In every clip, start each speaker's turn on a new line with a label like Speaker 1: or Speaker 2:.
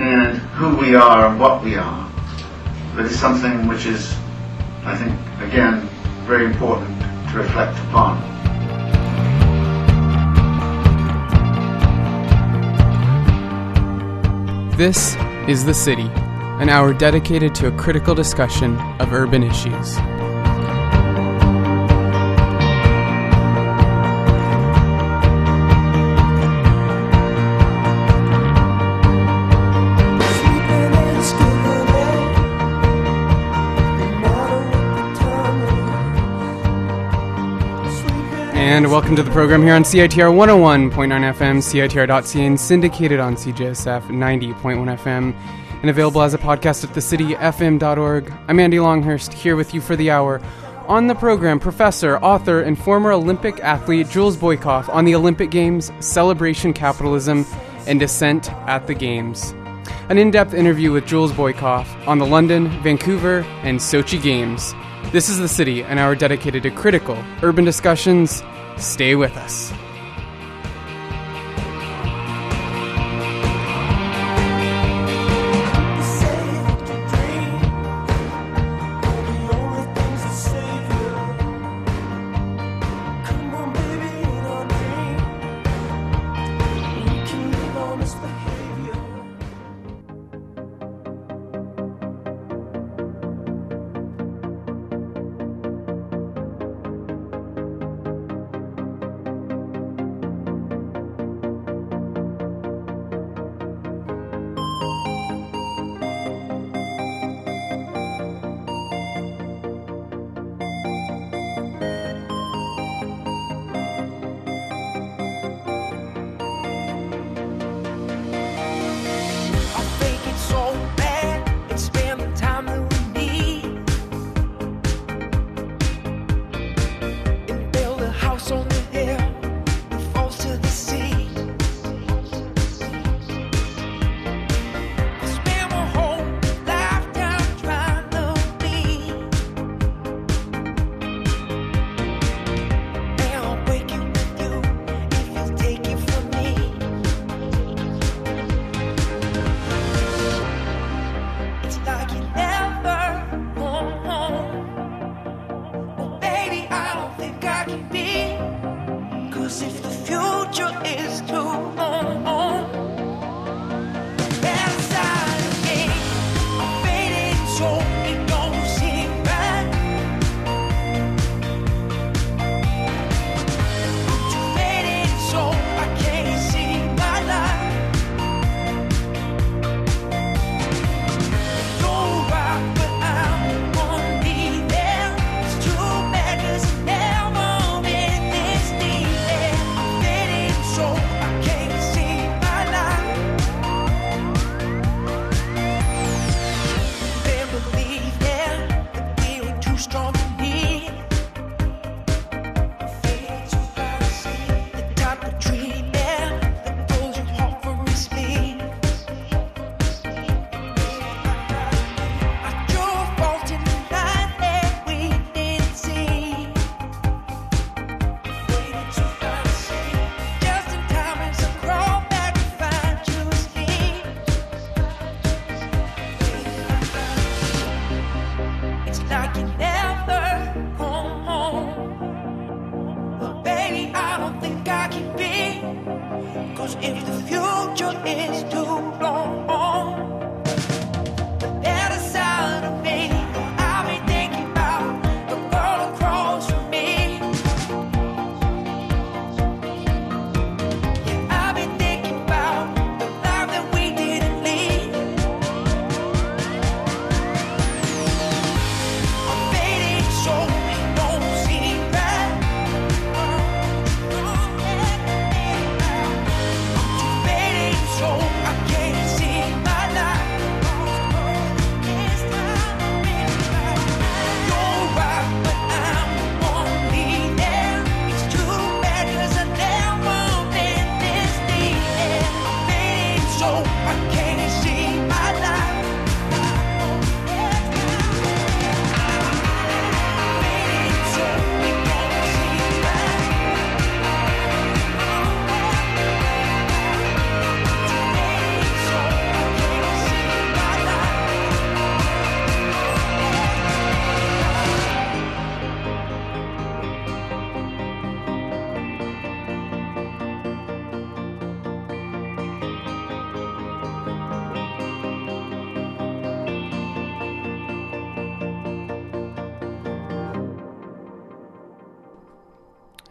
Speaker 1: and who we are and what we are that is something which is, I think, again, very important to reflect upon.
Speaker 2: This is The City, an hour dedicated to a critical discussion of urban issues. And welcome to the program here on CITR 101.9 FM, CITR.ca, and syndicated on CJSF 90.1 FM, and available as a podcast at thecityfm.org. I'm Andy Longhurst, here with you for the hour. On the program, professor, author, and former Olympic athlete Jules Boykoff on the Olympic Games, celebration capitalism, and dissent at the Games. An in depth interview with Jules Boykoff on the London, Vancouver, and Sochi Games. This is The City, an hour dedicated to critical urban discussions. Stay with us.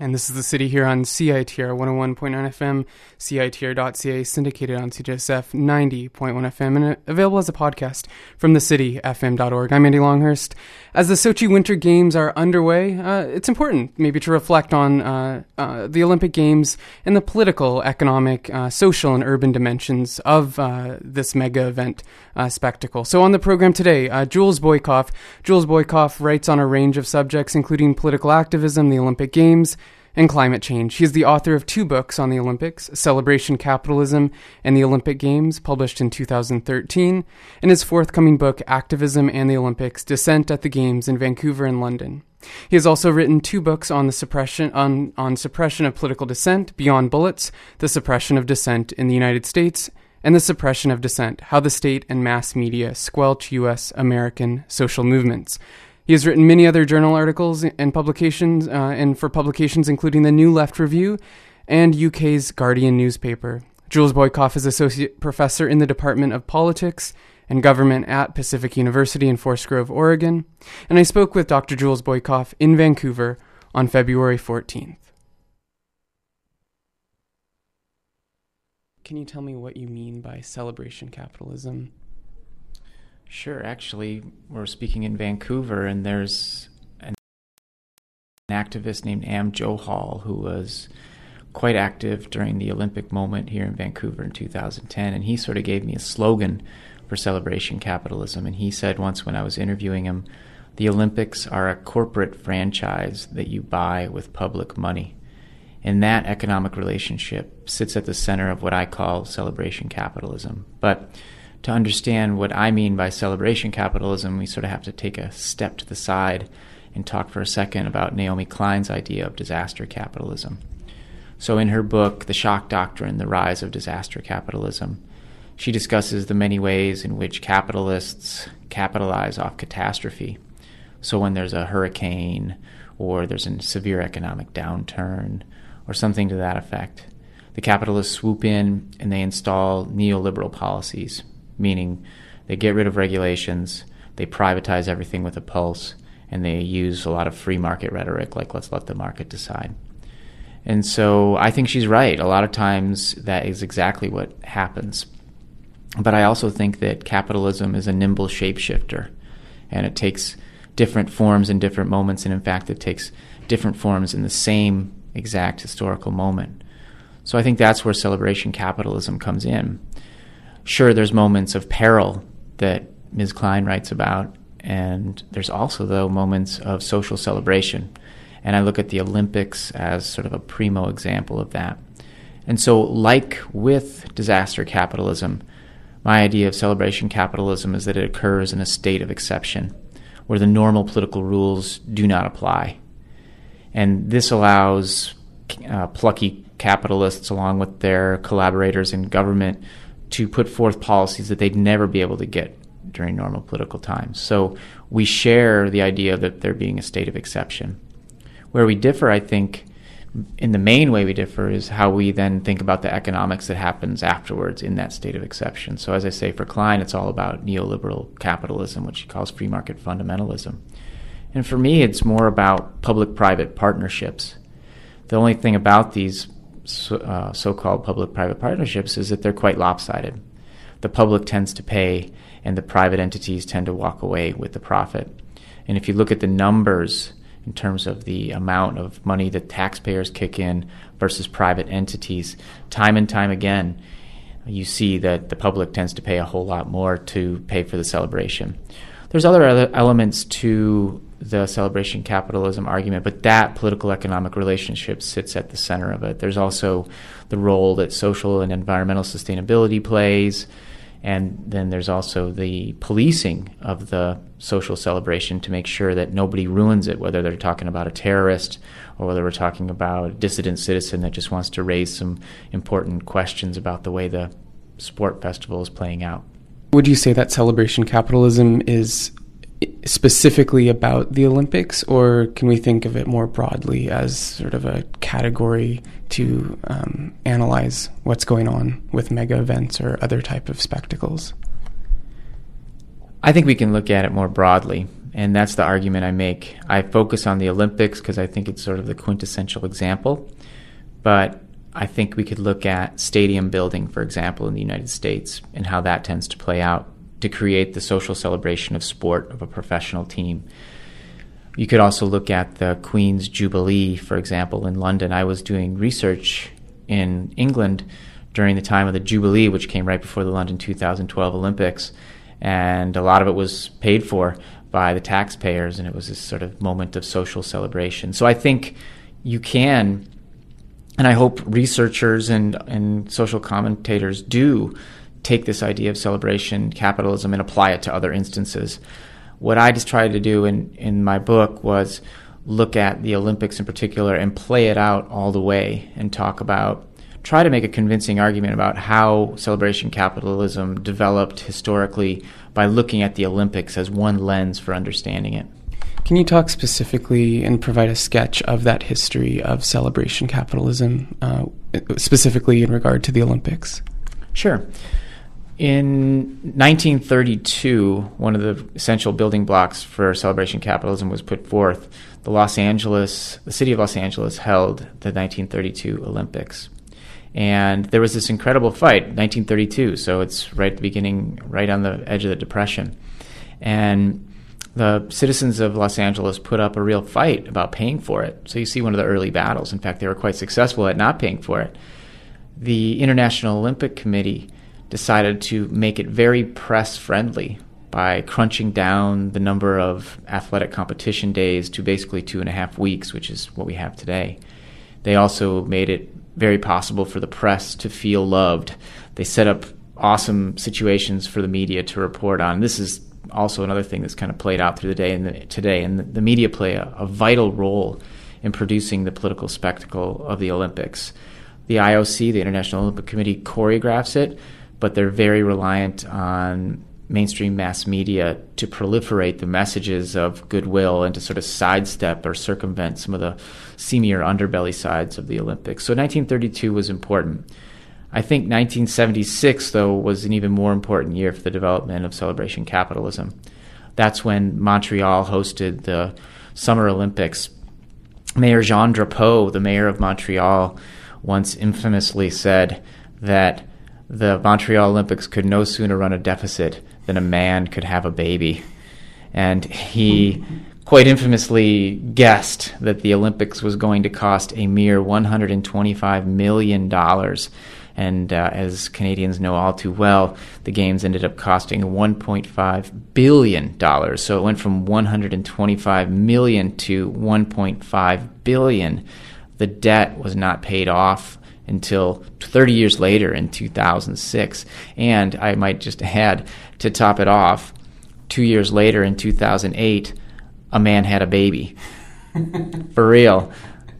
Speaker 3: And this
Speaker 2: is the city here on CITR 101.9 FM, CITR.ca, syndicated on CJSF 90.1 FM, and available as a podcast from the city, FM.org. I'm Andy Longhurst. As the Sochi Winter Games are underway, uh, it's important maybe to reflect on uh, uh, the Olympic Games and the political, economic, uh, social, and urban dimensions of uh, this mega event uh, spectacle. So on the program today, Jules Boykoff. Jules Boykoff writes on a range of subjects, including political activism, the Olympic Games, and climate change. He is the author of two books on the Olympics Celebration Capitalism and the Olympic Games, published in 2013, and his forthcoming book, Activism and the Olympics Dissent at the Games in Vancouver and London. He has also written two books on the suppression on, on suppression of political dissent, Beyond Bullets, The Suppression of Dissent in the United States, and the suppression of dissent, how the state and mass media squelch U.S. American social movements. He has written many other journal articles and publications, uh, and for publications including the New Left Review and UK's Guardian newspaper. Jules Boykoff is associate professor in the Department of Politics and Government at Pacific University in Forest Grove, Oregon, and I spoke with Dr. Jules Boykoff in Vancouver on February 14th. Can you tell me what you mean by celebration capitalism?
Speaker 4: Sure. Actually, we're speaking in Vancouver, and there's an activist named Am Johal who was quite active during the Olympic moment here in Vancouver in 2010, and he sort of gave me a slogan for celebration capitalism. And he said once when I was interviewing him, the Olympics are a corporate franchise that you buy with public money. And that economic relationship sits at the center of what I call celebration capitalism. But to understand what I mean by celebration capitalism, we sort of have to take a step to the side and talk for a second about Naomi Klein's idea of disaster capitalism. So, in her book, The Shock Doctrine The Rise of Disaster Capitalism, she discusses the many ways in which capitalists capitalize off catastrophe. So, when there's a hurricane, or there's a severe economic downturn, or something to that effect, the capitalists swoop in and they install neoliberal policies meaning they get rid of regulations, they privatize everything with a pulse, and they use a lot of free market rhetoric like let's let the market decide. And so I think she's right. A lot of times that is exactly what happens. But I also think that capitalism is a nimble shapeshifter and it takes different forms in different moments. And in fact, it takes different forms in the same exact historical moment. So I think that's where celebration capitalism comes in sure, there's moments of peril that Ms. Klein writes about, and there's also, though, moments of social celebration. And I look at the Olympics as sort of a primo example of that. And so, like with disaster capitalism, my idea of celebration capitalism is that it occurs in a state of exception where the normal political rules do not apply. And this allows uh, plucky capitalists, along with their collaborators in government, to put forth policies that they'd never be able to get during normal political times. So we share the idea that there being a state of exception. Where we differ, I think, in the main way we differ is how we then think about the economics that happens afterwards in that state of exception. So, as I say, for Klein, it's all about neoliberal capitalism, which he calls free market fundamentalism. And for me, it's more about public private partnerships. The only thing about these so, uh, so-called public-private partnerships is that they're quite lopsided. The public tends to pay, and the private entities tend to walk away with the profit. And if you look at the numbers in terms of the amount of money that taxpayers kick in versus private entities, time and time again, you see that the public tends to pay a whole lot more to pay for the celebration. There's other elements to the celebration capitalism argument, but that political economic relationship sits at the center of it. There's also the role that social and environmental sustainability plays, and then there's also the policing of the social celebration to make sure that nobody ruins it, whether they're talking about a terrorist or whether we're talking about a dissident citizen that just wants to raise some important questions about the way the sport festival is playing out.
Speaker 2: Would you say that celebration capitalism is specifically about the Olympics, or can we think of it more broadly as sort of a category to um, analyze what's going on with mega events or other type of spectacles?
Speaker 4: I think we can look at it more broadly and that's the argument I make. I focus on the Olympics because I think it's sort of the quintessential example, but I think we could look at stadium building, for example, in the United States and how that tends to play out to create the social celebration of sport of a professional team. You could also look at the Queen's Jubilee, for example, in London. I was doing research in England during the time of the Jubilee, which came right before the London 2012 Olympics, and a lot of it was paid for by the taxpayers, and it was this sort of moment of social celebration. So I think you can, and I hope researchers and, and social commentators do take this idea of celebration capitalism and apply it to other instances. What I just tried to do in, in my book was look at the Olympics in particular and play it out all the way and talk about try to make a convincing argument about how celebration capitalism developed historically by looking at the Olympics as one lens for understanding it.
Speaker 2: Can you talk specifically and provide a sketch of that history of celebration capitalism, uh, specifically in regard to the Olympics?
Speaker 4: Sure. In 1932, one of the essential building blocks for celebration capitalism was put forth. The Los Angeles, the city of Los Angeles held the 1932 Olympics. And there was this incredible fight, 1932, so it's right at the beginning, right on the edge of the Depression. And the citizens of Los Angeles put up a real fight about paying for it. So you see one of the early battles. In fact, they were quite successful at not paying for it. The International Olympic Committee decided to make it very press friendly by crunching down the number of athletic competition days to basically two and a half weeks, which is what we have today. They also made it very possible for the press to feel loved. They set up awesome situations for the media to report on. This is also another thing that's kind of played out through the day and the, today, and the, the media play a, a vital role in producing the political spectacle of the Olympics. The IOC, the International Olympic Committee, choreographs it but they're very reliant on mainstream mass media to proliferate the messages of goodwill and to sort of sidestep or circumvent some of the seamier underbelly sides of the Olympics. So 1932 was important. I think 1976, though, was an even more important year for the development of celebration capitalism. That's when Montreal hosted the Summer Olympics. Mayor Jean Drapeau, the mayor of Montreal, once infamously said that the Montreal Olympics could no sooner run a deficit than a man could have a baby. And he quite infamously guessed that the Olympics was going to cost a mere $125 million. And uh, as Canadians know all too well, the games ended up costing $1.5 billion. So it went from 125 million to 1.5 billion. The debt was not paid off until 30 years later in 2006. And I might just add, to top it off, two years later in 2008, a man had a baby. For real.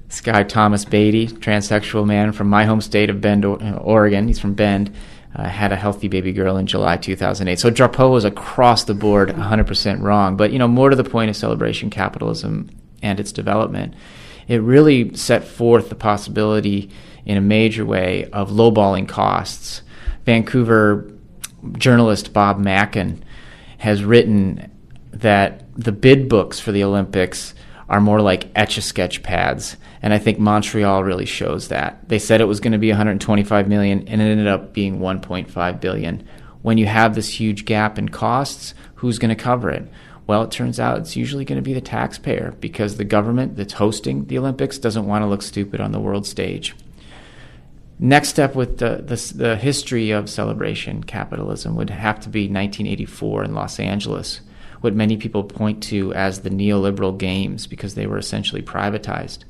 Speaker 4: This guy, Thomas Beatie, transsexual man from my home state of Bend, Oregon, he's from Bend, uh, had a healthy baby girl in July 2008. So Drapeau was across the board 100% wrong. But, you know, more to the point of celebration capitalism and its development, it really set forth the possibility in a major way of lowballing costs. Vancouver journalist Bob Mackin has written that the bid books for the Olympics are more like etch a sketch pads. And I think Montreal really shows that. They said it was going to be 125 million and it ended up being 1.5 billion. When you have this huge gap in costs, who's going to cover it? Well, it turns out it's usually going to be the taxpayer because the government that's hosting the Olympics doesn't want to look stupid on the world stage. Next step with the, the, the, history of celebration capitalism would have to be 1984 in Los Angeles, what many people point to as the neoliberal games because they were essentially privatized.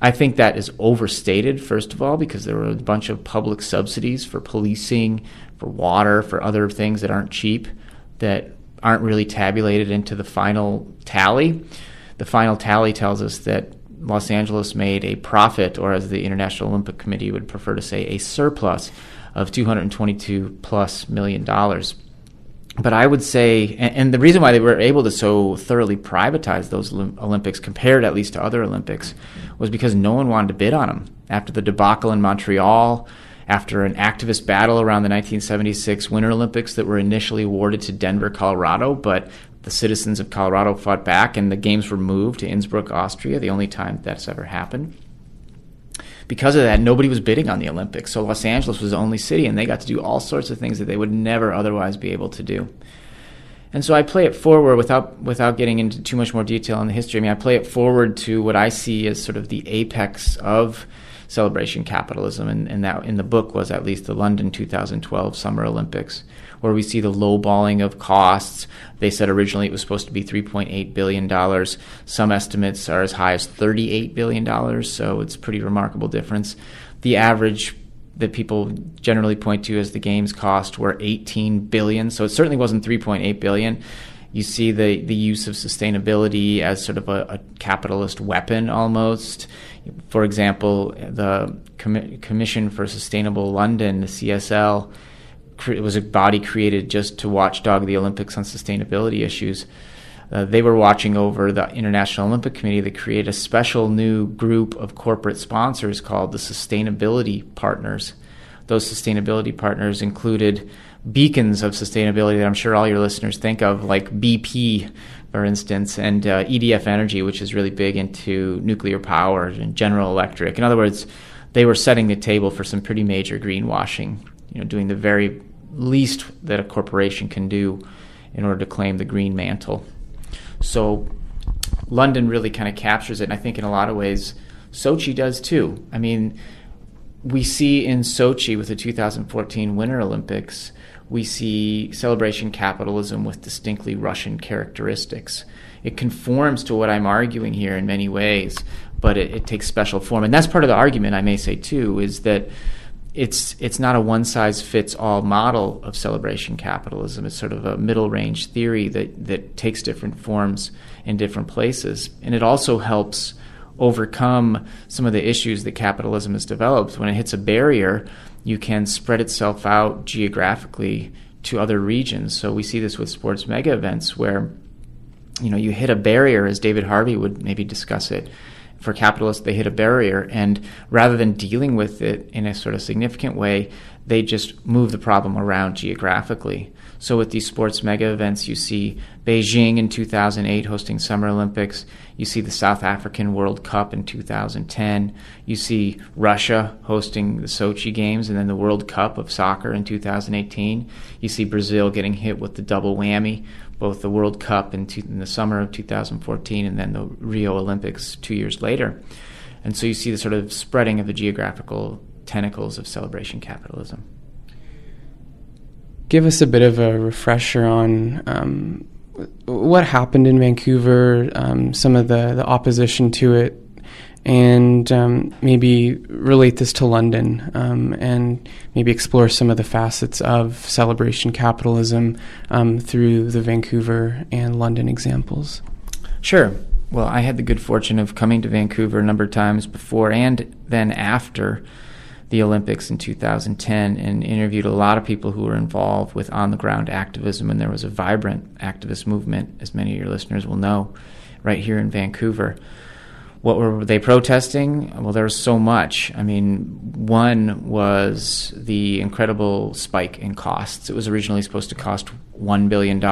Speaker 4: I think that is overstated, first of all, because there were a bunch of public subsidies for policing, for water, for other things that aren't cheap, that aren't really tabulated into the final tally. The final tally tells us that Los Angeles made a profit, or as the International Olympic Committee would prefer to say, a surplus of 222 plus million dollars. But I would say, and, and, the reason why they were able to so thoroughly privatize those Olympics, compared at least to other Olympics, was because no one wanted to bid on them. After the debacle in Montreal, after an activist battle around the 1976 Winter Olympics that were initially awarded to Denver, Colorado, but the citizens of Colorado fought back, and the games were moved to Innsbruck, Austria, the only time that's ever happened. Because of that, nobody was bidding on the Olympics. So Los Angeles was the only city, and they got to do all sorts of things that they would never otherwise be able to do. And so I play it forward without without getting into too much more detail on the history. I mean, I play it forward to what I see as sort of the apex of celebration capitalism, and, and that in the book was at least the London 2012 Summer Olympics, where we see the lowballing of costs. They said originally it was supposed to be 3.8 billion dollars. Some estimates are as high as 38 billion dollars, so it's a pretty remarkable difference. The average that people generally point to as the games cost were 18 billion. So it certainly wasn't 3.8 billion. You see the, the use of sustainability as sort of a, a capitalist weapon almost. For example, the Com- Commission for Sustainable London, the CSL, it was a body created just to watchdog the Olympics on sustainability issues. Uh, they were watching over the International Olympic Committee that create a special new group of corporate sponsors called the Sustainability Partners. Those sustainability partners included beacons of sustainability that I'm sure all your listeners think of, like BP, for instance, and uh, EDF Energy, which is really big into nuclear power and General Electric. In other words, they were setting the table for some pretty major greenwashing, you know, doing the very least that a corporation can do in order to claim the green mantle. So London really kind of captures it, and I think in a lot of ways Sochi does too. I mean, we see in Sochi with the 2014 Winter Olympics, we see celebration capitalism with distinctly Russian characteristics. It conforms to what I'm arguing here in many ways, but it, it takes special form. And that's part of the argument, I may say too, is that it's it's not a one size fits all model of celebration capitalism. It's sort of a middle range theory that that takes different forms in different places, and it also helps overcome some of the issues that capitalism has developed. When it hits a barrier, you can spread itself out geographically to other regions. So we see this with sports mega events where you know you hit a barrier, as David Harvey would maybe discuss it for capitalists, they hit a barrier, and rather than dealing with it in a sort of significant way, they just move the problem around geographically. So with these sports mega events, you see Beijing in 2008 hosting Summer Olympics. You see the South African World Cup in 2010. You see Russia hosting the Sochi Games and then the World Cup of soccer in 2018. You see Brazil getting hit with the double whammy both the World Cup in, two, in, the summer of 2014 and then the Rio Olympics two years later. And so you see the sort of spreading of the geographical tentacles of celebration capitalism.
Speaker 2: Give us a bit of a refresher on um, what happened in Vancouver, um, some of the, the opposition to it, and um, maybe relate this to London um, and maybe explore some of the facets of celebration capitalism um, through the Vancouver and London examples.
Speaker 4: Sure. Well, I had the good fortune of coming to Vancouver a number of times before and then after the Olympics in 2010 and interviewed a lot of people who were involved with on the ground activism. And there was a vibrant activist movement, as many of your listeners will know, right here in Vancouver. What were they protesting? Well, there was so much. I mean, one was the incredible spike in costs. It was originally supposed to cost $1 billion.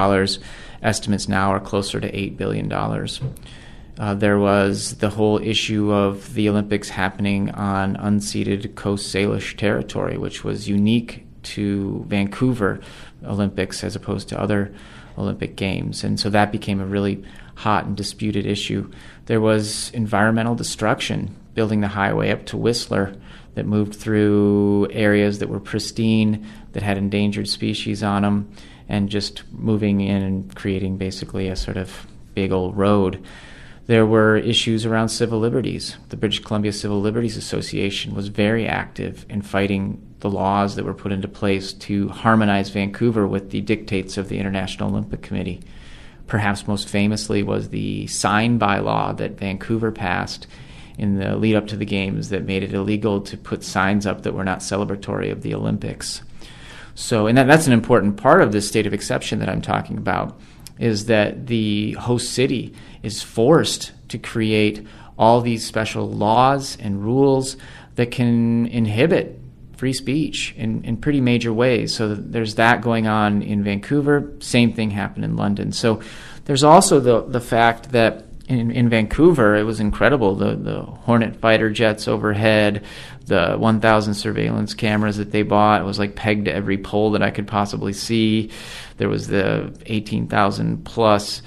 Speaker 4: Estimates now are closer to $8 billion. Uh, there was the whole issue of the Olympics happening on unceded Coast Salish territory, which was unique to Vancouver Olympics as opposed to other Olympic Games. And so that became a really hot and disputed issue. There was environmental destruction, building the highway up to Whistler that moved through areas that were pristine, that had endangered species on them, and just moving in and creating basically a sort of big old road. There were issues around civil liberties. The British Columbia Civil Liberties Association was very active in fighting the laws that were put into place to harmonize Vancouver with the dictates of the International Olympic Committee perhaps most famously was the sign bylaw that Vancouver passed in the lead up to the games that made it illegal to put signs up that were not celebratory of the Olympics. So, and that, that's an important part of this state of exception that I'm talking about is that the host city is forced to create all these special laws and rules that can inhibit free speech in, in pretty major ways. So there's that going on in Vancouver. Same thing happened in London. So there's also the the fact that in, in Vancouver, it was incredible. The the Hornet fighter jets overhead, the 1,000 surveillance cameras that they bought. Was like pegged to every pole that I could possibly see. There was the 18,000 plus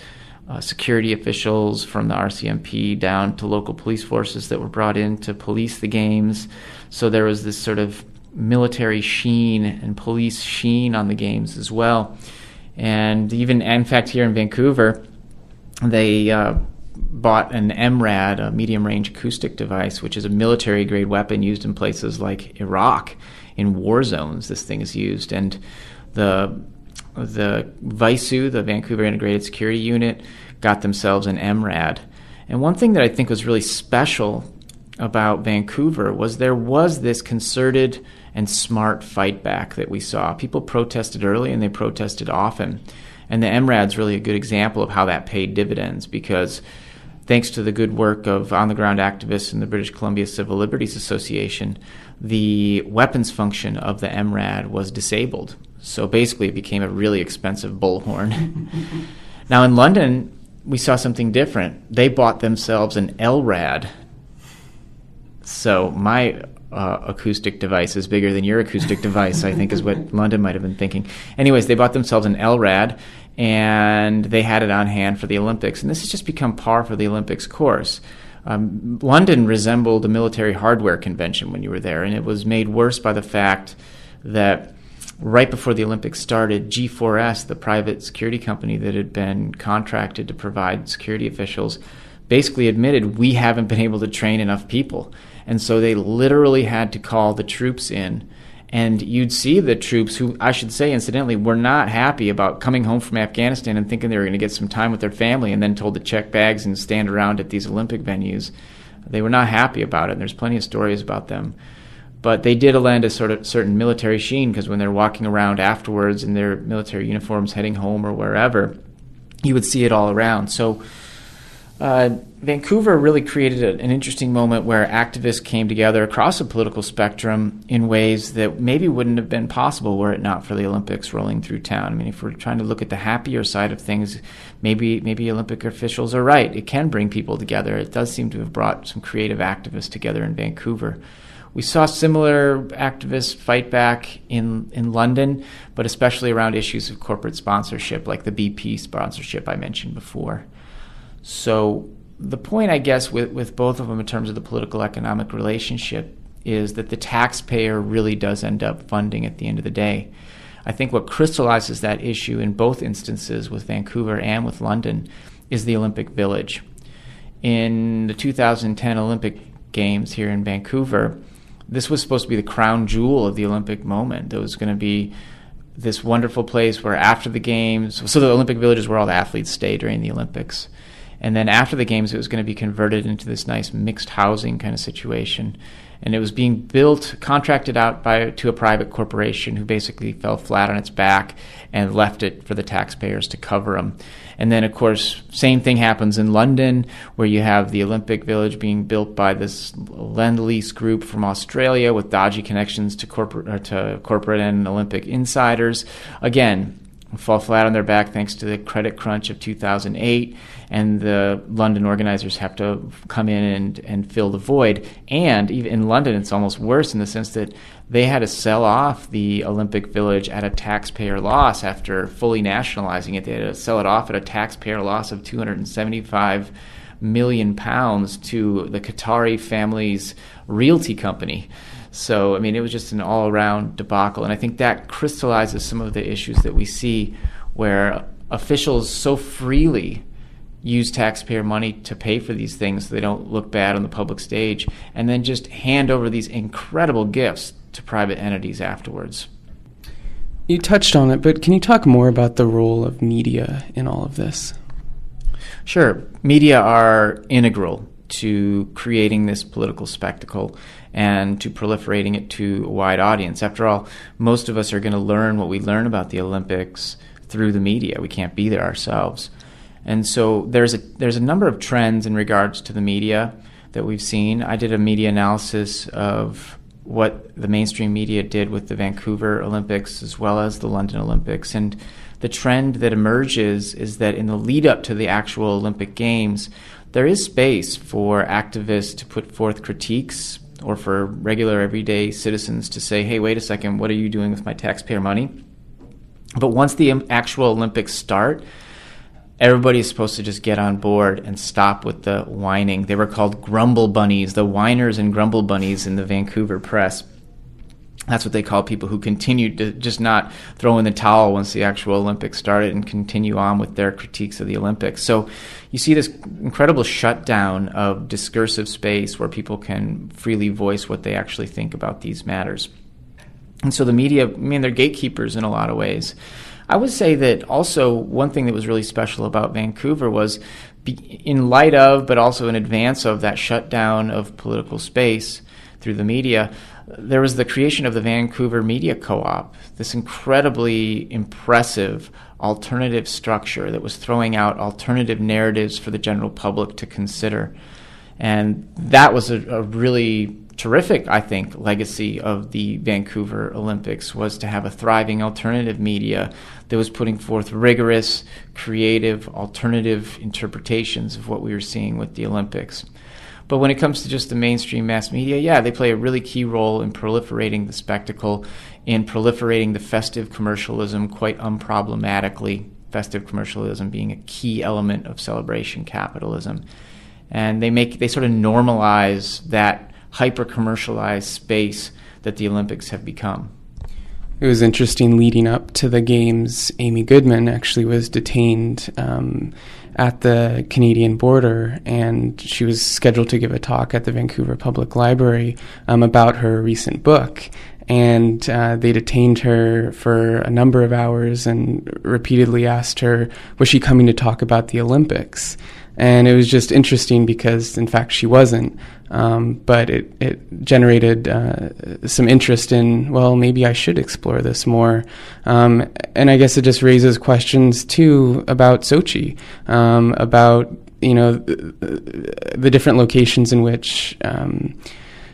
Speaker 4: uh, security officials from the RCMP down to local police forces that were brought in to police the games. So there was this sort of military sheen and police sheen on the games as well. And even, in fact, here in Vancouver, they uh, bought an MRAD, a medium range acoustic device, which is a military grade weapon used in places like Iraq. In war zones, this thing is used. And the the VISU, the Vancouver Integrated Security Unit, got themselves an MRAD. And one thing that I think was really special about Vancouver was there was this concerted and smart fight back that we saw. People protested early and they protested often. And the MRAD's really a good example of how that paid dividends because thanks to the good work of on the ground activists in the British Columbia Civil Liberties Association, the weapons function of the MRAD was disabled. So basically, it became a really expensive bullhorn. now, in London, we saw something different. They bought themselves an LRAD. So my uh, acoustic device is bigger than your acoustic device, I think is what London might have been thinking. Anyways, they bought themselves an LRAD and they had it on hand for the Olympics. And this has just become par for the Olympics course. Um, London resembled a military hardware convention when you were there, and it was made worse by the fact that right before the Olympics started, G4S, the private security company that had been contracted to provide security officials, basically admitted we haven't been able to train enough people. And so they literally had to call the troops in. And you'd see the troops who, I should say, incidentally, were not happy about coming home from Afghanistan and thinking they were going to get some time with their family and then told to check bags and stand around at these Olympic venues. They were not happy about it. And there's plenty of stories about them. But they did lend a sort of certain military sheen because when they're walking around afterwards in their military uniforms heading home or wherever, you would see it all around. So uh, Vancouver really created a, an interesting moment where activists came together across the political spectrum in ways that maybe wouldn't have been possible were it not for the Olympics rolling through town. I mean, if we're trying to look at the happier side of things, maybe maybe Olympic officials are right. It can bring people together. It does seem to have brought some creative activists together in Vancouver. We saw similar activists fight back in, in London, but especially around issues of corporate sponsorship, like the BP sponsorship I mentioned before. So the point, I guess, with, with both of them in terms of the political economic relationship is that the taxpayer really does end up funding at the end of the day. I think what crystallizes that issue in both instances with Vancouver and with London is the Olympic Village. In the 2010 Olympic Games here in Vancouver, this was supposed to be the crown jewel of the Olympic moment. There was going to be this wonderful place where after the games, so the Olympic Village is where all the athletes stay during the Olympics. And then after the games, it was going to be converted into this nice mixed housing kind of situation. And it was being built, contracted out by to a private corporation who basically fell flat on its back and left it for the taxpayers to cover them. And then, of course, same thing happens in London, where you have the Olympic Village being built by this lend lease group from Australia with dodgy connections to corporate to corporate and Olympic insiders. Again, fall flat on their back thanks to the credit crunch of 2008 and the London organizers have to come in and, and fill the void. And in London, it's almost worse in the sense that they had to sell off the Olympic Village at a taxpayer loss after fully nationalizing it. They had to sell it off at a taxpayer loss of 275 million pounds to the Qatari family's realty company. So, I mean, it was just an all around debacle. And I think that crystallizes some of the issues that we see where officials so freely use taxpayer money to pay for these things so they don't look bad on the public stage, and then just hand over these incredible gifts to private entities afterwards.
Speaker 2: You touched on it, but can you talk more about the role of media in all of this?
Speaker 4: Sure. Media are integral to creating this political spectacle and to proliferating it to a wide audience. After all, most of us are going to learn what we learn about the Olympics through the media. We can't be there ourselves. And so there's a there's a number of trends in regards to the media that we've seen. I did a media analysis of what the mainstream media did with the Vancouver Olympics as well as the London Olympics and the trend that emerges is that in the lead up to the actual Olympic Games, there is space for activists to put forth critiques or for regular everyday citizens to say, hey, wait a second, what are you doing with my taxpayer money? But once the actual Olympics start, everybody is supposed to just get on board and stop with the whining. They were called grumble bunnies, the whiners and grumble bunnies in the Vancouver press. That's what they call people who continued to just not throw in the towel once the actual Olympics started and continue on with their critiques of the Olympics. So you see this incredible shutdown of discursive space where people can freely voice what they actually think about these matters. And so the media, I mean, they're gatekeepers in a lot of ways. I would say that also one thing that was really special about Vancouver was in light of, but also in advance of that shutdown of political space through the media, there was the creation of the Vancouver Media Co op, this incredibly impressive alternative structure that was throwing out alternative narratives for the general public to consider. And that was a, a really terrific, I think, legacy of the Vancouver Olympics was to have a thriving alternative media that was putting forth rigorous, creative, alternative interpretations of what we were seeing with the Olympics. But when it comes to just the mainstream mass media, yeah, they play a really key role in proliferating the spectacle, in proliferating the festive commercialism quite unproblematically, festive commercialism being a key element of celebration capitalism. And they make they sort of normalize that hyper commercialized space that the Olympics have become.
Speaker 2: It was interesting leading up to the games. Amy Goodman actually was detained um, at the Canadian border, and she was scheduled to give a talk at the Vancouver Public Library um, about her recent book. And uh, they detained her for a number of hours and repeatedly asked her, was she coming to talk about the Olympics? And it was just interesting because, in fact, she wasn't. Um, but it, it generated uh, some interest in, well, maybe I should explore this more. Um, and I guess it just raises questions, too, about Sochi, um, about, you know, the, the, different locations in which um,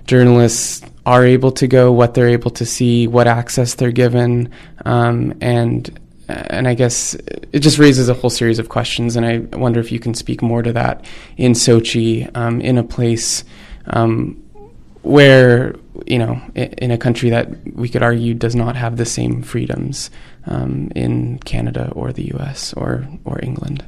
Speaker 2: journalists are able to go, what they're able to see, what access they're given, um, and and I guess it just raises a whole series of questions. And I wonder if you can speak more to that in Sochi, um, in a place um, where you know, in a country that we could argue does not have the same freedoms um, in Canada or the U.S. or or England.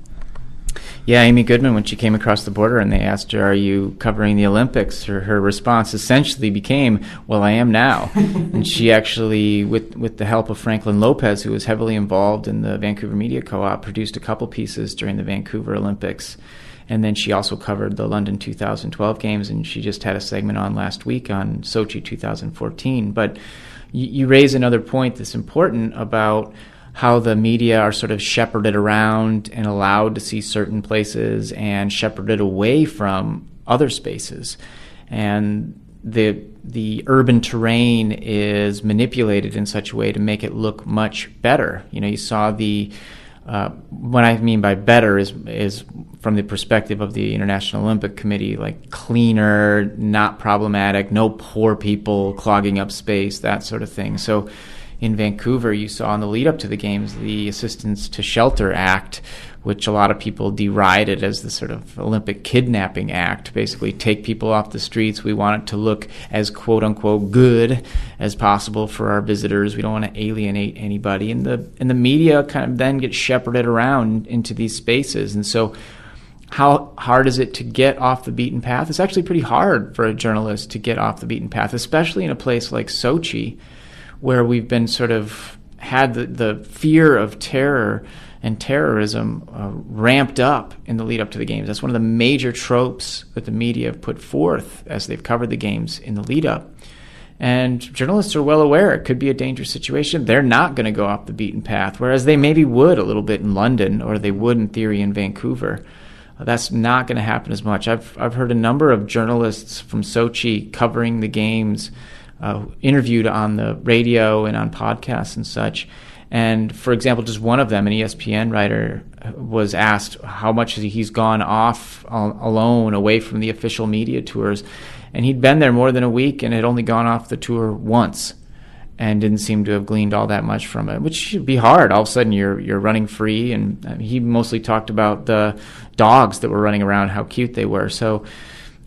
Speaker 4: Yeah, Amy Goodman, when she came across the border and they asked her, Are you covering the Olympics? Her, her response essentially became, Well, I am now. and she actually, with, with the help of Franklin Lopez, who was heavily involved in the Vancouver Media Co op, produced a couple pieces during the Vancouver Olympics. And then she also covered the London 2012 games, and she just had a segment on last week on Sochi 2014. But you, you raise another point that's important about how the media are sort of shepherded around and allowed to see certain places and shepherded away from other spaces. And the the urban terrain is manipulated in such a way to make it look much better. You know, you saw the uh, what I mean by better is is from the perspective of the International Olympic Committee, like cleaner, not problematic, no poor people clogging up space, that sort of thing. So in Vancouver, you saw in the lead up to the games the Assistance to Shelter Act, which a lot of people derided as the sort of Olympic kidnapping act. Basically, take people off the streets. We want it to look as quote unquote good as possible for our visitors. We don't want to alienate anybody. And the and the media kind of then gets shepherded around into these spaces. And so how hard is it to get off the beaten path? It's actually pretty hard for a journalist to get off the beaten path, especially in a place like Sochi, where we've been sort of had the, the fear of terror and terrorism uh, ramped up in the lead up to the games. That's one of the major tropes that the media have put forth as they've covered the games in the lead up. And journalists are well aware it could be a dangerous situation. They're not going to go off the beaten path, whereas they maybe would a little bit in London or they would in theory in Vancouver. Uh, that's not going to happen as much. I've, I've heard a number of journalists from Sochi covering the games uh, interviewed on the radio and on podcasts and such. And for example, just one of them, an ESPN writer, was asked how much he's gone off alone away from the official media tours. And he'd been there more than a week and had only gone off the tour once. and didn't seem to have gleaned all that much from it, which should be hard. All of a sudden, you're you're running free, and uh, he mostly talked about the dogs that were running around, how cute they were. So,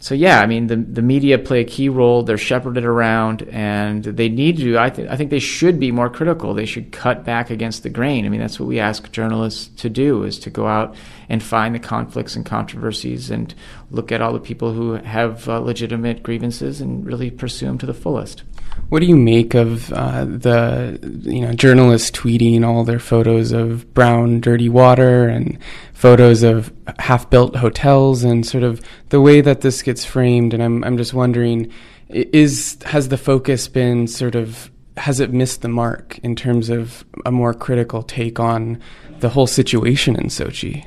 Speaker 4: so yeah, I mean, the the media play a key role. They're shepherded around, and they need to. I think I think they should be more critical. They should cut back against the grain. I mean, that's what we ask journalists to do: is to go out and find the conflicts and controversies, and look at all the people who have uh, legitimate grievances, and really pursue them to the fullest.
Speaker 2: What do you make of uh, the you know journalists tweeting all their photos of brown, dirty water and photos of half-built hotels and sort of the way that this gets framed? And I'm I'm just wondering, is has the focus been sort of has it missed the mark in terms of a more critical take on the whole situation in Sochi?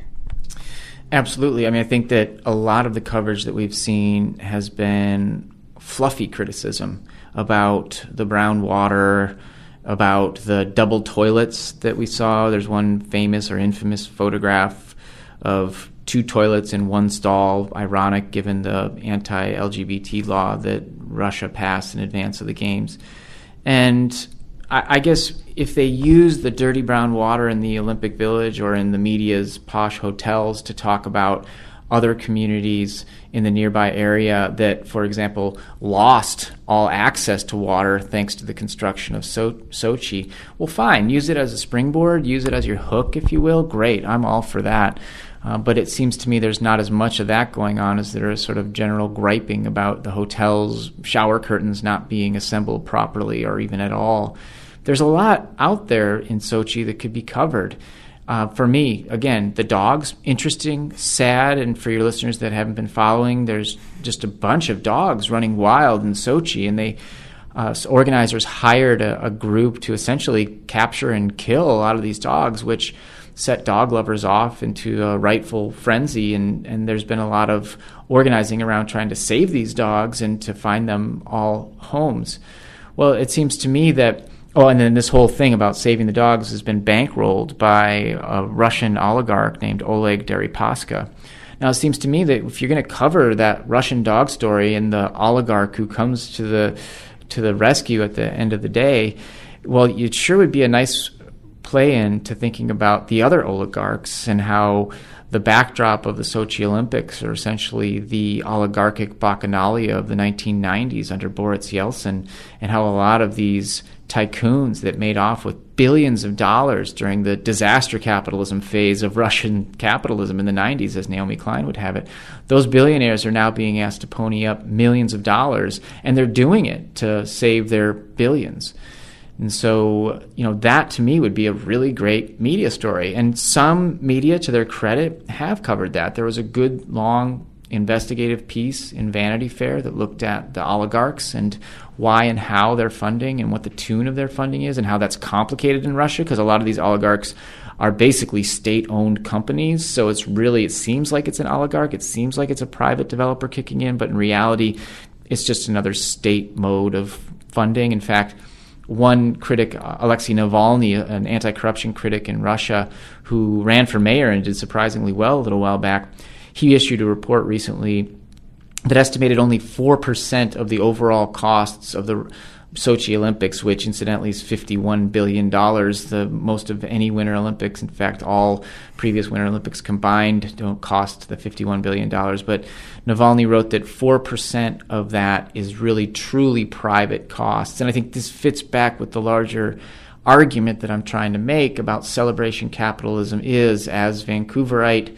Speaker 4: Absolutely. I mean, I think that a lot of the coverage that we've seen has been fluffy criticism about the brown water, about the double toilets that we saw. There's one famous or infamous photograph of two toilets in one stall, ironic given the anti LGBT law that Russia passed in advance of the Games. And I, I, guess if they use the dirty brown water in the Olympic Village or in the media's posh hotels to talk about other communities in the nearby area that, for example, lost all access to water thanks to the construction of so- Sochi. Well, fine, use it as a springboard, use it as your hook, if you will. Great, I'm all for that. Uh, but it seems to me there's not as much of that going on as there is sort of general griping about the hotel's shower curtains not being assembled properly or even at all. There's a lot out there in Sochi that could be covered. Uh, for me, again, the dogs, interesting, sad, and for your listeners that haven't been following, there's just a bunch of dogs running wild in Sochi, and they uh, organizers hired a, a, group to essentially capture and kill a lot of these dogs, which set dog lovers off into a rightful frenzy. And, and there's been a lot of organizing around trying to save these dogs and to find them all homes. Well, it seems to me that Oh, and then this whole thing about saving the dogs has been bankrolled by a Russian oligarch named Oleg Deripaska. Now, it seems to me that if you're going to cover that Russian dog story and the oligarch who comes to the to the rescue at the end of the day, well, it sure would be a nice play in to thinking about the other oligarchs and how the backdrop of the Sochi Olympics are essentially the oligarchic bacchanalia of the 1990s under Boris Yeltsin, and how a lot of these tycoons that made off with billions of dollars during the disaster capitalism phase of Russian capitalism in the 90s, as Naomi Klein would have it. Those billionaires are now being asked to pony up millions of dollars, and they're doing it to save their billions. And so, you know, that to me would be a really great media story. And some media, to their credit, have covered that. There was a good, long investigative piece in Vanity Fair that looked at the oligarchs and why and how they're funding and what the tune of their funding is and how that's complicated in Russia because a lot of these oligarchs are basically state-owned companies. So it's really it seems like it's an oligarch. It seems like it's a private developer kicking in but in reality it's just another state mode of funding. In fact one critic, Alexei Navalny, an anti corruption critic in Russia, who ran for mayor and did surprisingly well a little while back, he issued a report recently that estimated only 4% of the overall costs of the Sochi Olympics, which incidentally is $51 billion, the most of any Winter Olympics. In fact, all previous Winter Olympics combined don't cost the $51 billion. But Navalny wrote that 4% of that is really truly private costs. And I think this fits back with the larger argument that I'm trying to make about celebration capitalism is, as Vancouverite,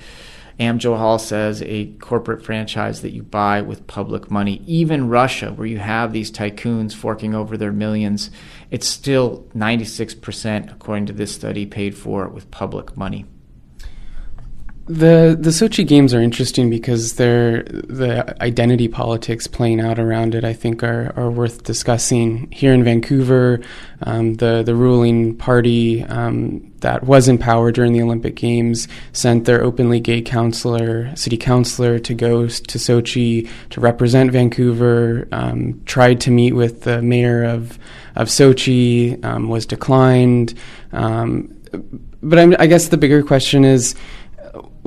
Speaker 4: Am Johal says a corporate franchise that you buy with public money. Even Russia, where you have these tycoons forking over their millions, it's still 96%, according to this study, paid for with public money.
Speaker 2: The the Sochi Games are interesting because they're the identity politics playing out around it. I think are, are worth discussing here in Vancouver. Um, the the ruling party um, that was in power during the Olympic Games sent their openly gay councillor, city councillor, to go to Sochi to represent Vancouver. Um, tried to meet with the mayor of of Sochi, um, was declined. Um, but I'm, I guess the bigger question is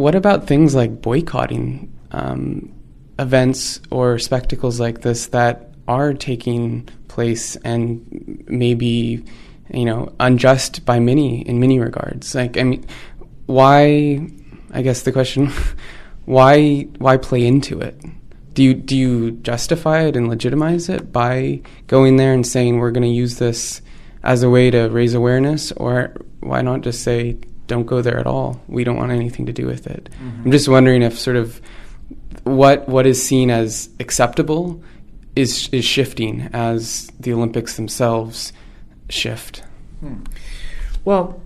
Speaker 2: what about things like boycotting um, events or spectacles like this that are taking place and maybe you know unjust by many in many regards. Like I mean, why? I guess the question, why why play into it? Do you do you justify it and legitimize it by going there and saying we're going to use this as a way to raise awareness, or why not just say don't go there at all? We don't want anything to do with it. Mm-hmm. I'm just wondering if sort of what what is seen as acceptable is is shifting as the Olympics themselves shift. Hmm.
Speaker 4: Well,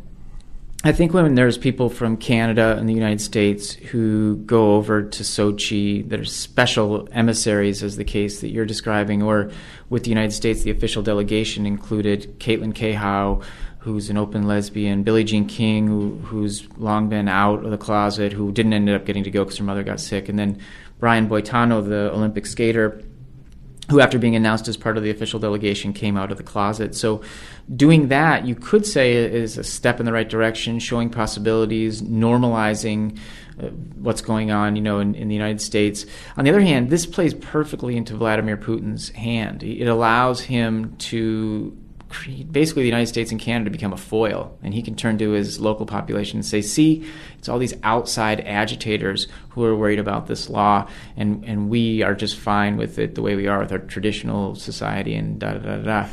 Speaker 4: I think when there's people from Canada and the United States who go over to Sochi, there's special emissaries, as the case that you're describing, or with the United States, the official delegation included Caitlin Cahow, who's an open lesbian, Billie Jean King, who, who's long been out of the closet, who didn't end up getting to go because her mother got sick, and then Brian Boitano, the Olympic skater, who, after being announced as part of the official delegation, came out of the closet. So, doing that, you could say, is a step in the right direction, showing possibilities, normalizing uh, what's going on, you know, in, in, the United States. On the other hand, this plays perfectly into Vladimir Putin's hand. It allows him to basically the United States and Canada become a foil, and he can turn to his local population and say, "See, it's all these outside agitators who are worried about this law, and and we are just fine with it the way we are with our traditional society." And da da da da.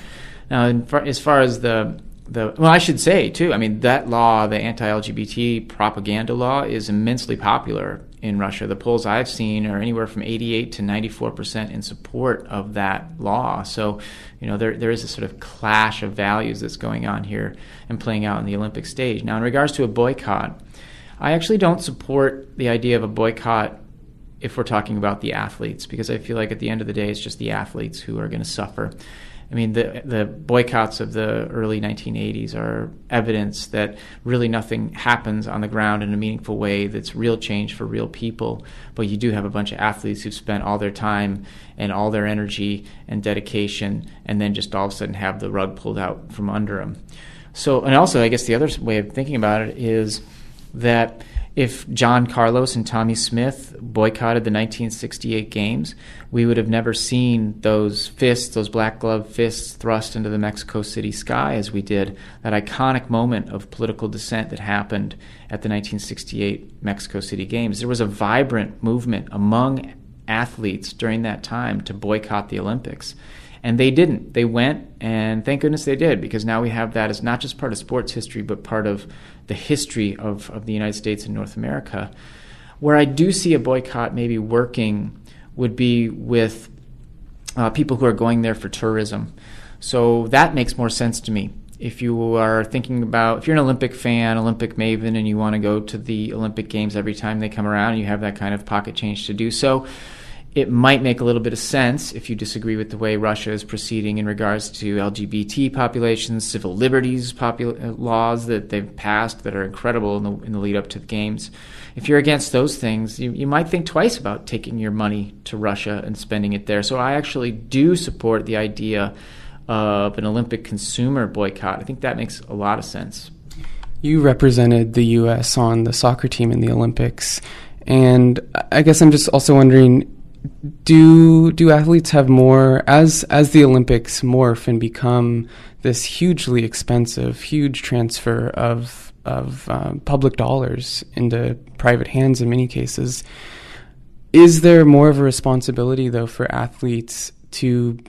Speaker 4: Now, as far as the the well, I should say too. I mean, that law, the anti-LGBT propaganda law, is immensely popular in Russia. The polls I've seen are anywhere from 88 to 94 percent in support of that law. So, you know, there there is a sort of clash of values that's going on here and playing out in the Olympic stage. Now, in regards to a boycott, I actually don't support the idea of a boycott if we're talking about the athletes because I feel like at the end of the day, it's just the athletes who are going to suffer. I mean, the the boycotts of the early 1980s are evidence that really nothing happens on the ground in a meaningful way that's real change for real people. But you do have a bunch of athletes who've spent all their time and all their energy and dedication, and then just all of a sudden have the rug pulled out from under them. So, and also, I guess the other way of thinking about it is that if John Carlos and Tommie Smith boycotted the 1968 games, we would have never seen those fists, those black glove fists, thrust into the Mexico City sky as we did. That iconic moment of political dissent that happened at the 1968 Mexico City games. There was a vibrant movement among athletes during that time to boycott the Olympics. And they didn't. They went, and thank goodness they did, because now we have that as not just part of sports history, but part of the history of, of the United States and North America. Where I do see a boycott maybe working would be with uh, people who are going there for tourism. So that makes more sense to me. If you are thinking about, if you're an Olympic fan, Olympic maven, and you want to go to the Olympic Games every time they come around, you have that kind of pocket change to do so, it might make a little bit of sense if you disagree with the way Russia is proceeding in regards to LGBT populations, civil liberties popul- uh, laws that they've passed that are incredible in the, in the lead up to the games. If you're against those things, you, you might think twice about taking your money to Russia and spending it there. So I actually do support the idea of an Olympic consumer boycott. I think that makes a lot of sense.
Speaker 2: You represented the U.S. on the soccer team in the Olympics. And I guess I'm just also wondering do do athletes have more as as the Olympics morph and become this hugely expensive, huge transfer of of uh, public dollars into private hands in many cases? Is there more of a responsibility though for athletes to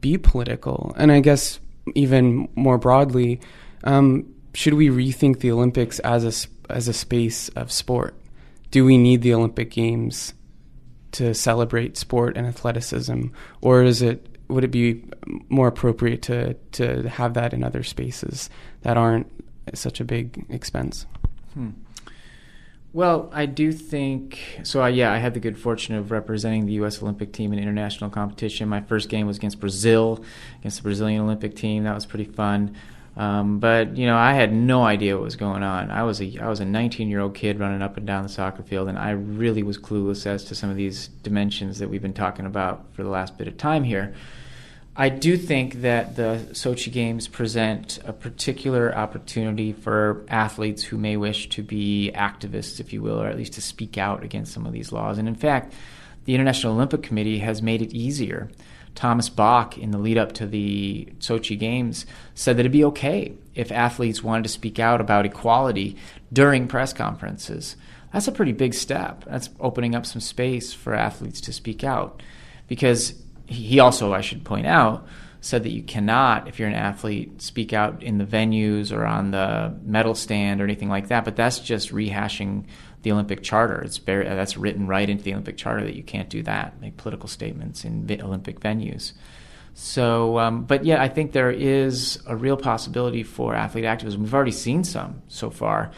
Speaker 2: be political? And I guess even more broadly, um, should we rethink the Olympics as a as a space of sport? Do we need the Olympic Games to celebrate sport and athleticism, or is it would it be more appropriate to to have that in other spaces that aren't such a big expense? Hmm.
Speaker 4: Well, I do think so. I, yeah, I had the good fortune of representing the U.S. Olympic team in international competition. My first game was against Brazil, against the Brazilian Olympic team. That was pretty fun. Um, but you know, I had no idea what was going on. I was a I was a 19 year old kid running up and down the soccer field, and I really was clueless as to some of these dimensions that we've been talking about for the last bit of time here. I do think that the Sochi Games present a particular opportunity for athletes who may wish to be activists, if you will, or at least to speak out against some of these laws. And in fact, the International Olympic Committee has made it easier Thomas Bach, in the lead up to the Sochi Games, said that it'd be okay if athletes wanted to speak out about equality during press conferences. That's a pretty big step. That's opening up some space for athletes to speak out. Because he also, I should point out, said that you cannot, if you're an athlete, speak out in the venues or on the medal stand or anything like that. But that's just rehashing the Olympic Charter. It's very that's written right into the Olympic Charter that you can't do that, make political statements in Olympic venues. So, um, but yeah, I think there is a real possibility for athlete activism. We've already seen some so far.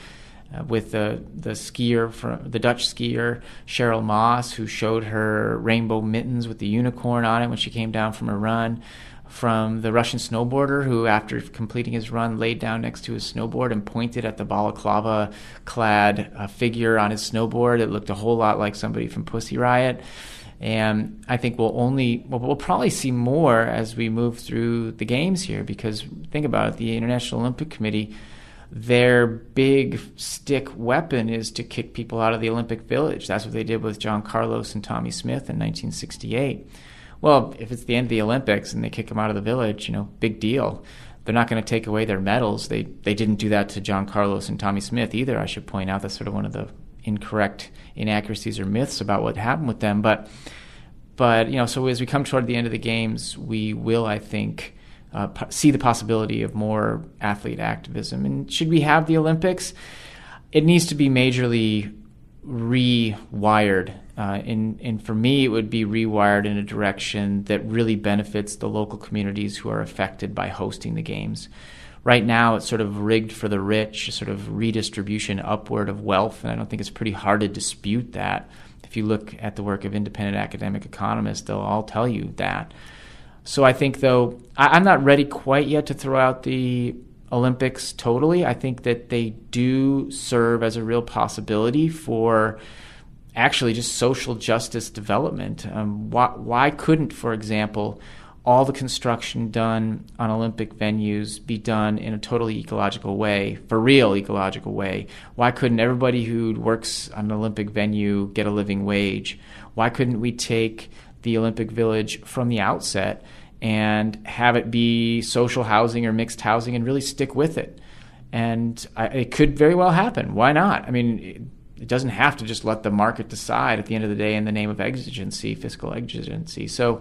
Speaker 4: Uh, with the the skier from the Dutch skier Cheryl Maas, who showed her rainbow mittens with the unicorn on it when she came down from a run from the Russian snowboarder who, after completing his run, laid down next to his snowboard and pointed at the balaclava clad uh, figure on his snowboard. It looked a whole lot like somebody from Pussy Riot. And I think we'll only, well, we'll probably see more as we move through the games here because think about it the International Olympic Committee, their big stick weapon is to kick people out of the Olympic Village. That's what they did with John Carlos and Tommie Smith in 1968 well, if it's the end of the Olympics and they kick them out of the village, you know, big deal. They're not going to take away their medals. They they didn't do that to John Carlos and Tommie Smith either. I should point out that's sort of one of the incorrect inaccuracies or myths about what happened with them. But but you know, so as we come toward the end of the games, we will, I think. Uh, see the possibility of more athlete activism. And should we have the Olympics? It needs to be majorly rewired uh, and, and for me, it would be rewired in a direction that really benefits the local communities who are affected by hosting the games. Right now, it's sort of rigged for the rich, sort of redistribution upward of wealth, and I don't think it's pretty hard to dispute that. If you look at the work of independent academic economists, they'll all tell you that. So I think, though, I, I'm not ready quite yet to throw out the Olympics totally. I think that they do serve as a real possibility for actually just social justice development. Um, why, why couldn't, for example, all the construction done on Olympic venues be done in a totally ecological way, for real ecological way? Why couldn't everybody who works on an Olympic venue get a living wage? Why couldn't we take the Olympic Village from the outset and have it be social housing or mixed housing and really stick with it? And I, it could very well happen. Why not? I mean, it doesn't have to just let the market decide at the end of the day in the name of exigency, fiscal exigency. So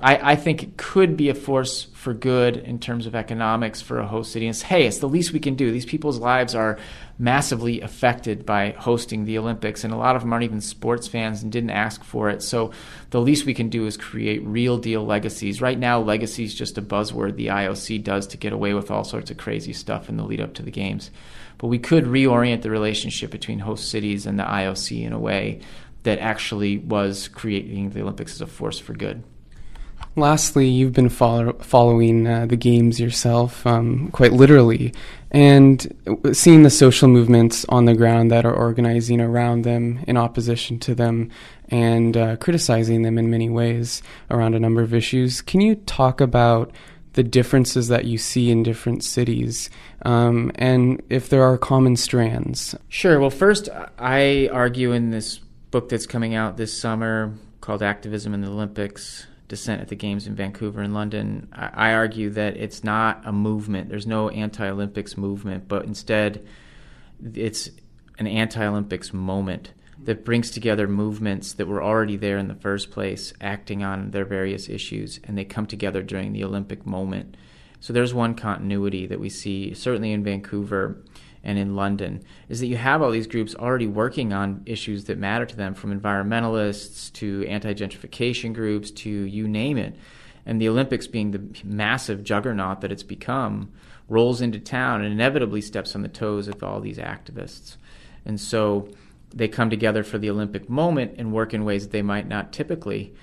Speaker 4: I, I, think it could be a force for good in terms of economics for a host city. And it's, hey, it's the least we can do. These people's lives are massively affected by hosting the Olympics, and a lot of them aren't even sports fans and didn't ask for it. So the least we can do is create real deal legacies. Right now, legacy is just a buzzword the IOC does to get away with all sorts of crazy stuff in the lead up to the games. But we could reorient the relationship between host cities and the IOC in a way that actually was creating the Olympics as a force for good.
Speaker 2: Lastly, you've been follow- following uh, the games yourself, um, quite literally, and seeing the social movements on the ground that are organizing around them in opposition to them and uh, criticizing them in many ways around a number of issues. Can you talk about the differences that you see in different cities um, and if there are common strands?
Speaker 4: Sure. Well, first, I argue in this book that's coming out this summer called Activism in the Olympics dissent at the games in Vancouver and London, I, I argue that it's not a movement. There's no anti Olympics movement, but instead it's an anti Olympics moment that brings together movements that were already there in the first place, acting on their various issues, and they come together during the Olympic moment. So there's one continuity that we see, certainly in Vancouver and in London, is that you have all these groups already working on issues that matter to them, from environmentalists to anti gentrification groups to you name it. And the Olympics, being the massive juggernaut that it's become, rolls into town and inevitably steps on the toes of all these activists. And so they come together for the Olympic moment and work in ways that they might not typically.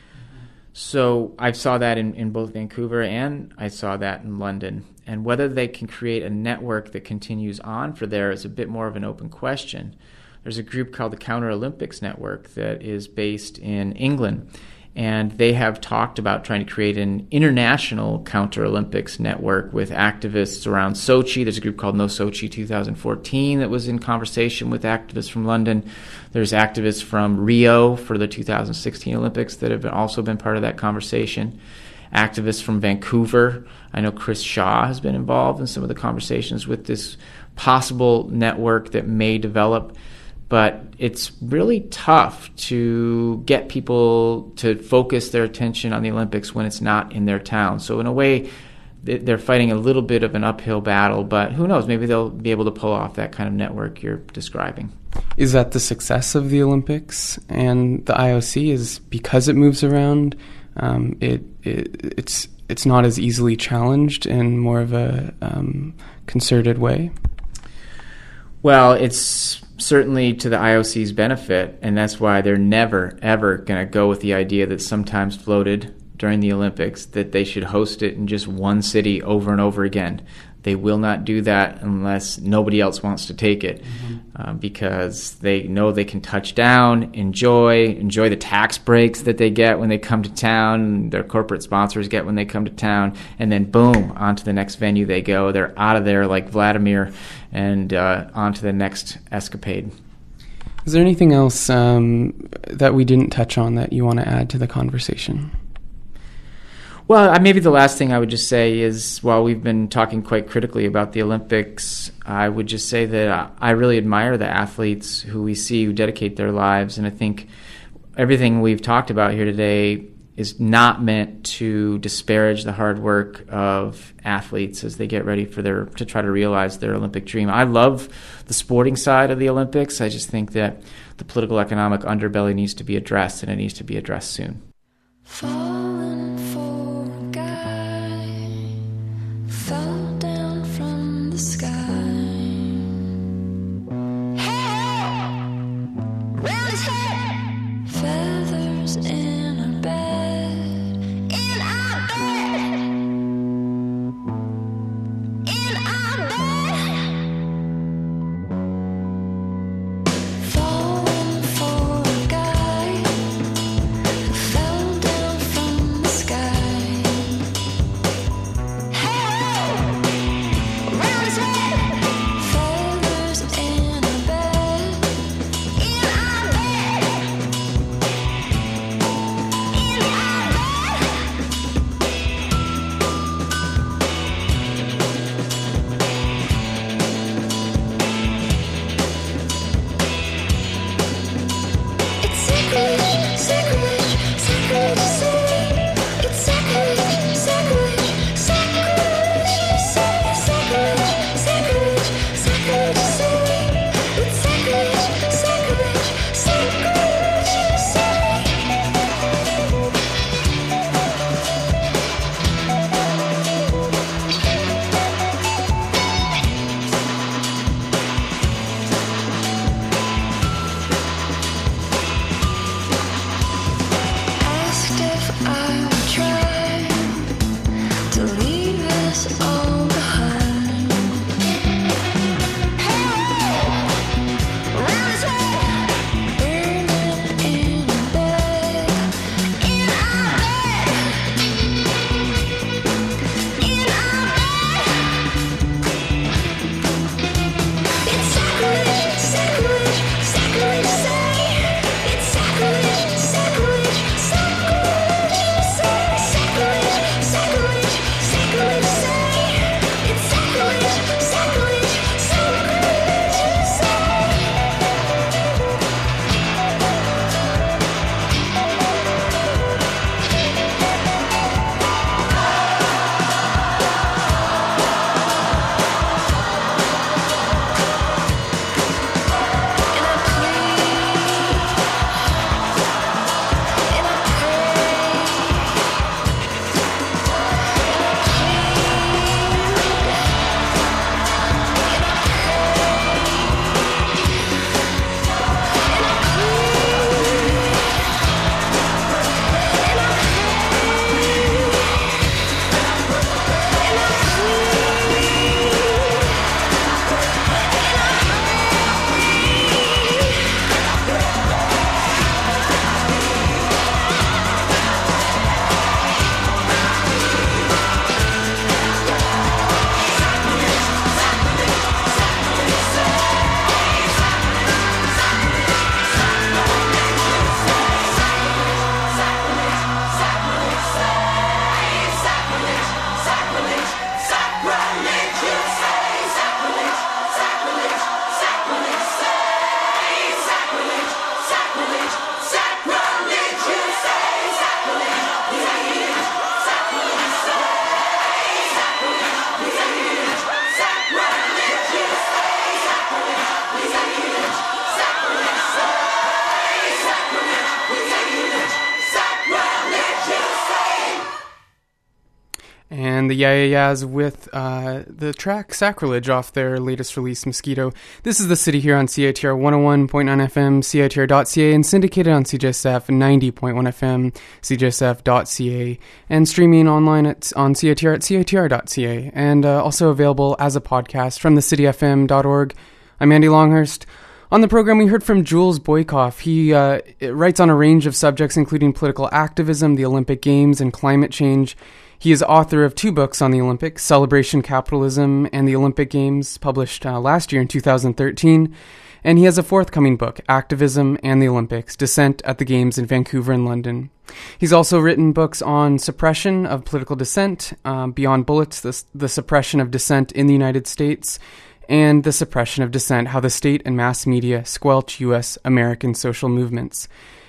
Speaker 4: So I saw that in, in both Vancouver and I saw that in London. And whether they can create a network that continues on for there is a bit more of an open question. There's a group called the Counter Olympics Network that is based in England and they have talked about trying to create an international counter Olympics network with activists around Sochi. There's a group called No Sochi 2014 that was in conversation with activists from London. There's activists from Rio for the 2016 Olympics that have also been part of that conversation. activists from Vancouver. I know Chris Shaw has been involved in some of the conversations with this possible network that may develop. But it's really tough to get people to focus their attention on the Olympics when it's not in their town. So, in a way, they're fighting a little bit of an uphill battle, but who knows? Maybe they'll be able to pull off that kind of network you're describing.
Speaker 2: Is that the success of the Olympics and the IOC? Is because it moves around, um, it, it, it's it's not as easily challenged in more of a um, concerted way.
Speaker 4: Well, it's certainly to the IOC's benefit, and that's why they're never ever going to go with the idea that sometimes floated during the Olympics that they should host it in just one city over and over again. They will not do that unless nobody else wants to take it, mm-hmm. uh, because they know they can touch down, enjoy, enjoy the tax breaks that they get when they come to town, their corporate sponsors get when they come to town, and then boom, onto the next venue they go. They're out of there like Vladimir, and uh, on to the next escapade.
Speaker 2: Is there anything else um, that we didn't touch on that you want to add to the conversation?
Speaker 4: Well, maybe the last thing I would just say is while we've been talking quite critically about the Olympics, I would just say that I really admire the athletes who we see who dedicate their lives. And I think everything we've talked about here today is not meant to disparage the hard work of athletes as they get ready for their to try to realize their Olympic dream. I love the sporting side of the Olympics. I just think that the political economic underbelly needs to be addressed and it needs to be addressed soon.
Speaker 2: and the Yeah Yeah Yeahs with uh, the track Sacrilege off their latest release, Mosquito. This is the city here on CITR 101.9 FM, CITR.ca, and syndicated on CJSF 90.1 FM, CJSF.ca, and streaming online at, on CITR at CITR.ca, and uh, also available as a podcast from thecityfm.org. I'm Andy Longhurst. On the program, we heard from Jules Boykoff. He uh, writes on a range of subjects, including political activism, the Olympic Games, and climate change. He is author of two books on the Olympics Celebration Capitalism and the Olympic Games, published uh, last year in 2013. And he has a forthcoming book, Activism and the Olympics Dissent at the Games in Vancouver and London. He's also written books on suppression of political dissent, um, Beyond Bullets, the, the suppression of dissent in the United States, and the suppression of dissent, how the state and mass media squelch U.S. American social movements.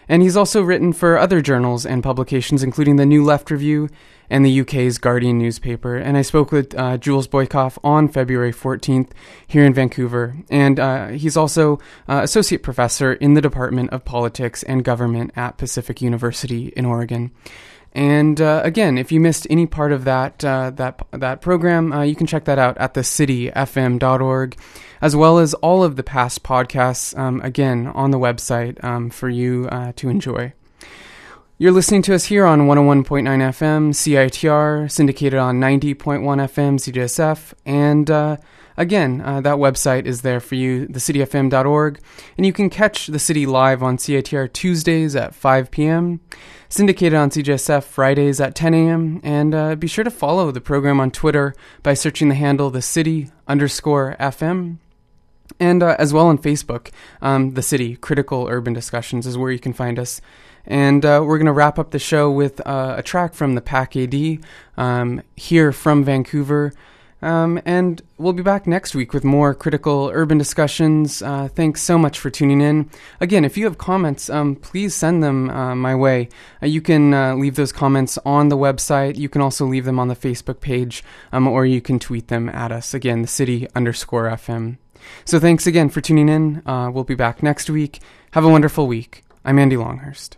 Speaker 2: And he's also written for other journals and publications, including the New Left Review and the UK's Guardian newspaper. And I spoke with uh, Jules Boykoff on February 14th here in Vancouver. And uh, he's also uh, associate professor in the Department of Politics and Government at Pacific University in Oregon. And uh, again, if you missed any part of that uh, that that program, uh, you can check that out at thecityfm.org, as well as all of the past podcasts. Um, again, on the website um, for you uh, to enjoy. You're listening to us here on 101.9 FM CITR, syndicated on 90.1 FM CJSF, and uh, again, uh, that website is there for you, thecityfm.org, and you can catch the city live on CITR Tuesdays at 5 p.m syndicated on CJSF Fridays at 10 a.m. And uh, be sure to follow the program on Twitter by searching the handle the city underscore FM. And uh, as well on Facebook, um, the city critical urban discussions is where you can find us. And uh, we're going to wrap up the show with uh, a track from the Pack AD um, here from Vancouver. Um, and we'll be back next week with more critical urban discussions. Uh, thanks so much for tuning in. Again, if you have comments, um, please send them uh, my way. Uh, you can uh, leave those comments on the website. You can also leave them on the Facebook page, um, or you can tweet them at us. Again, the city underscore FM. So thanks again for tuning in. Uh, we'll be back next week. Have a wonderful week. I'm Andy Longhurst.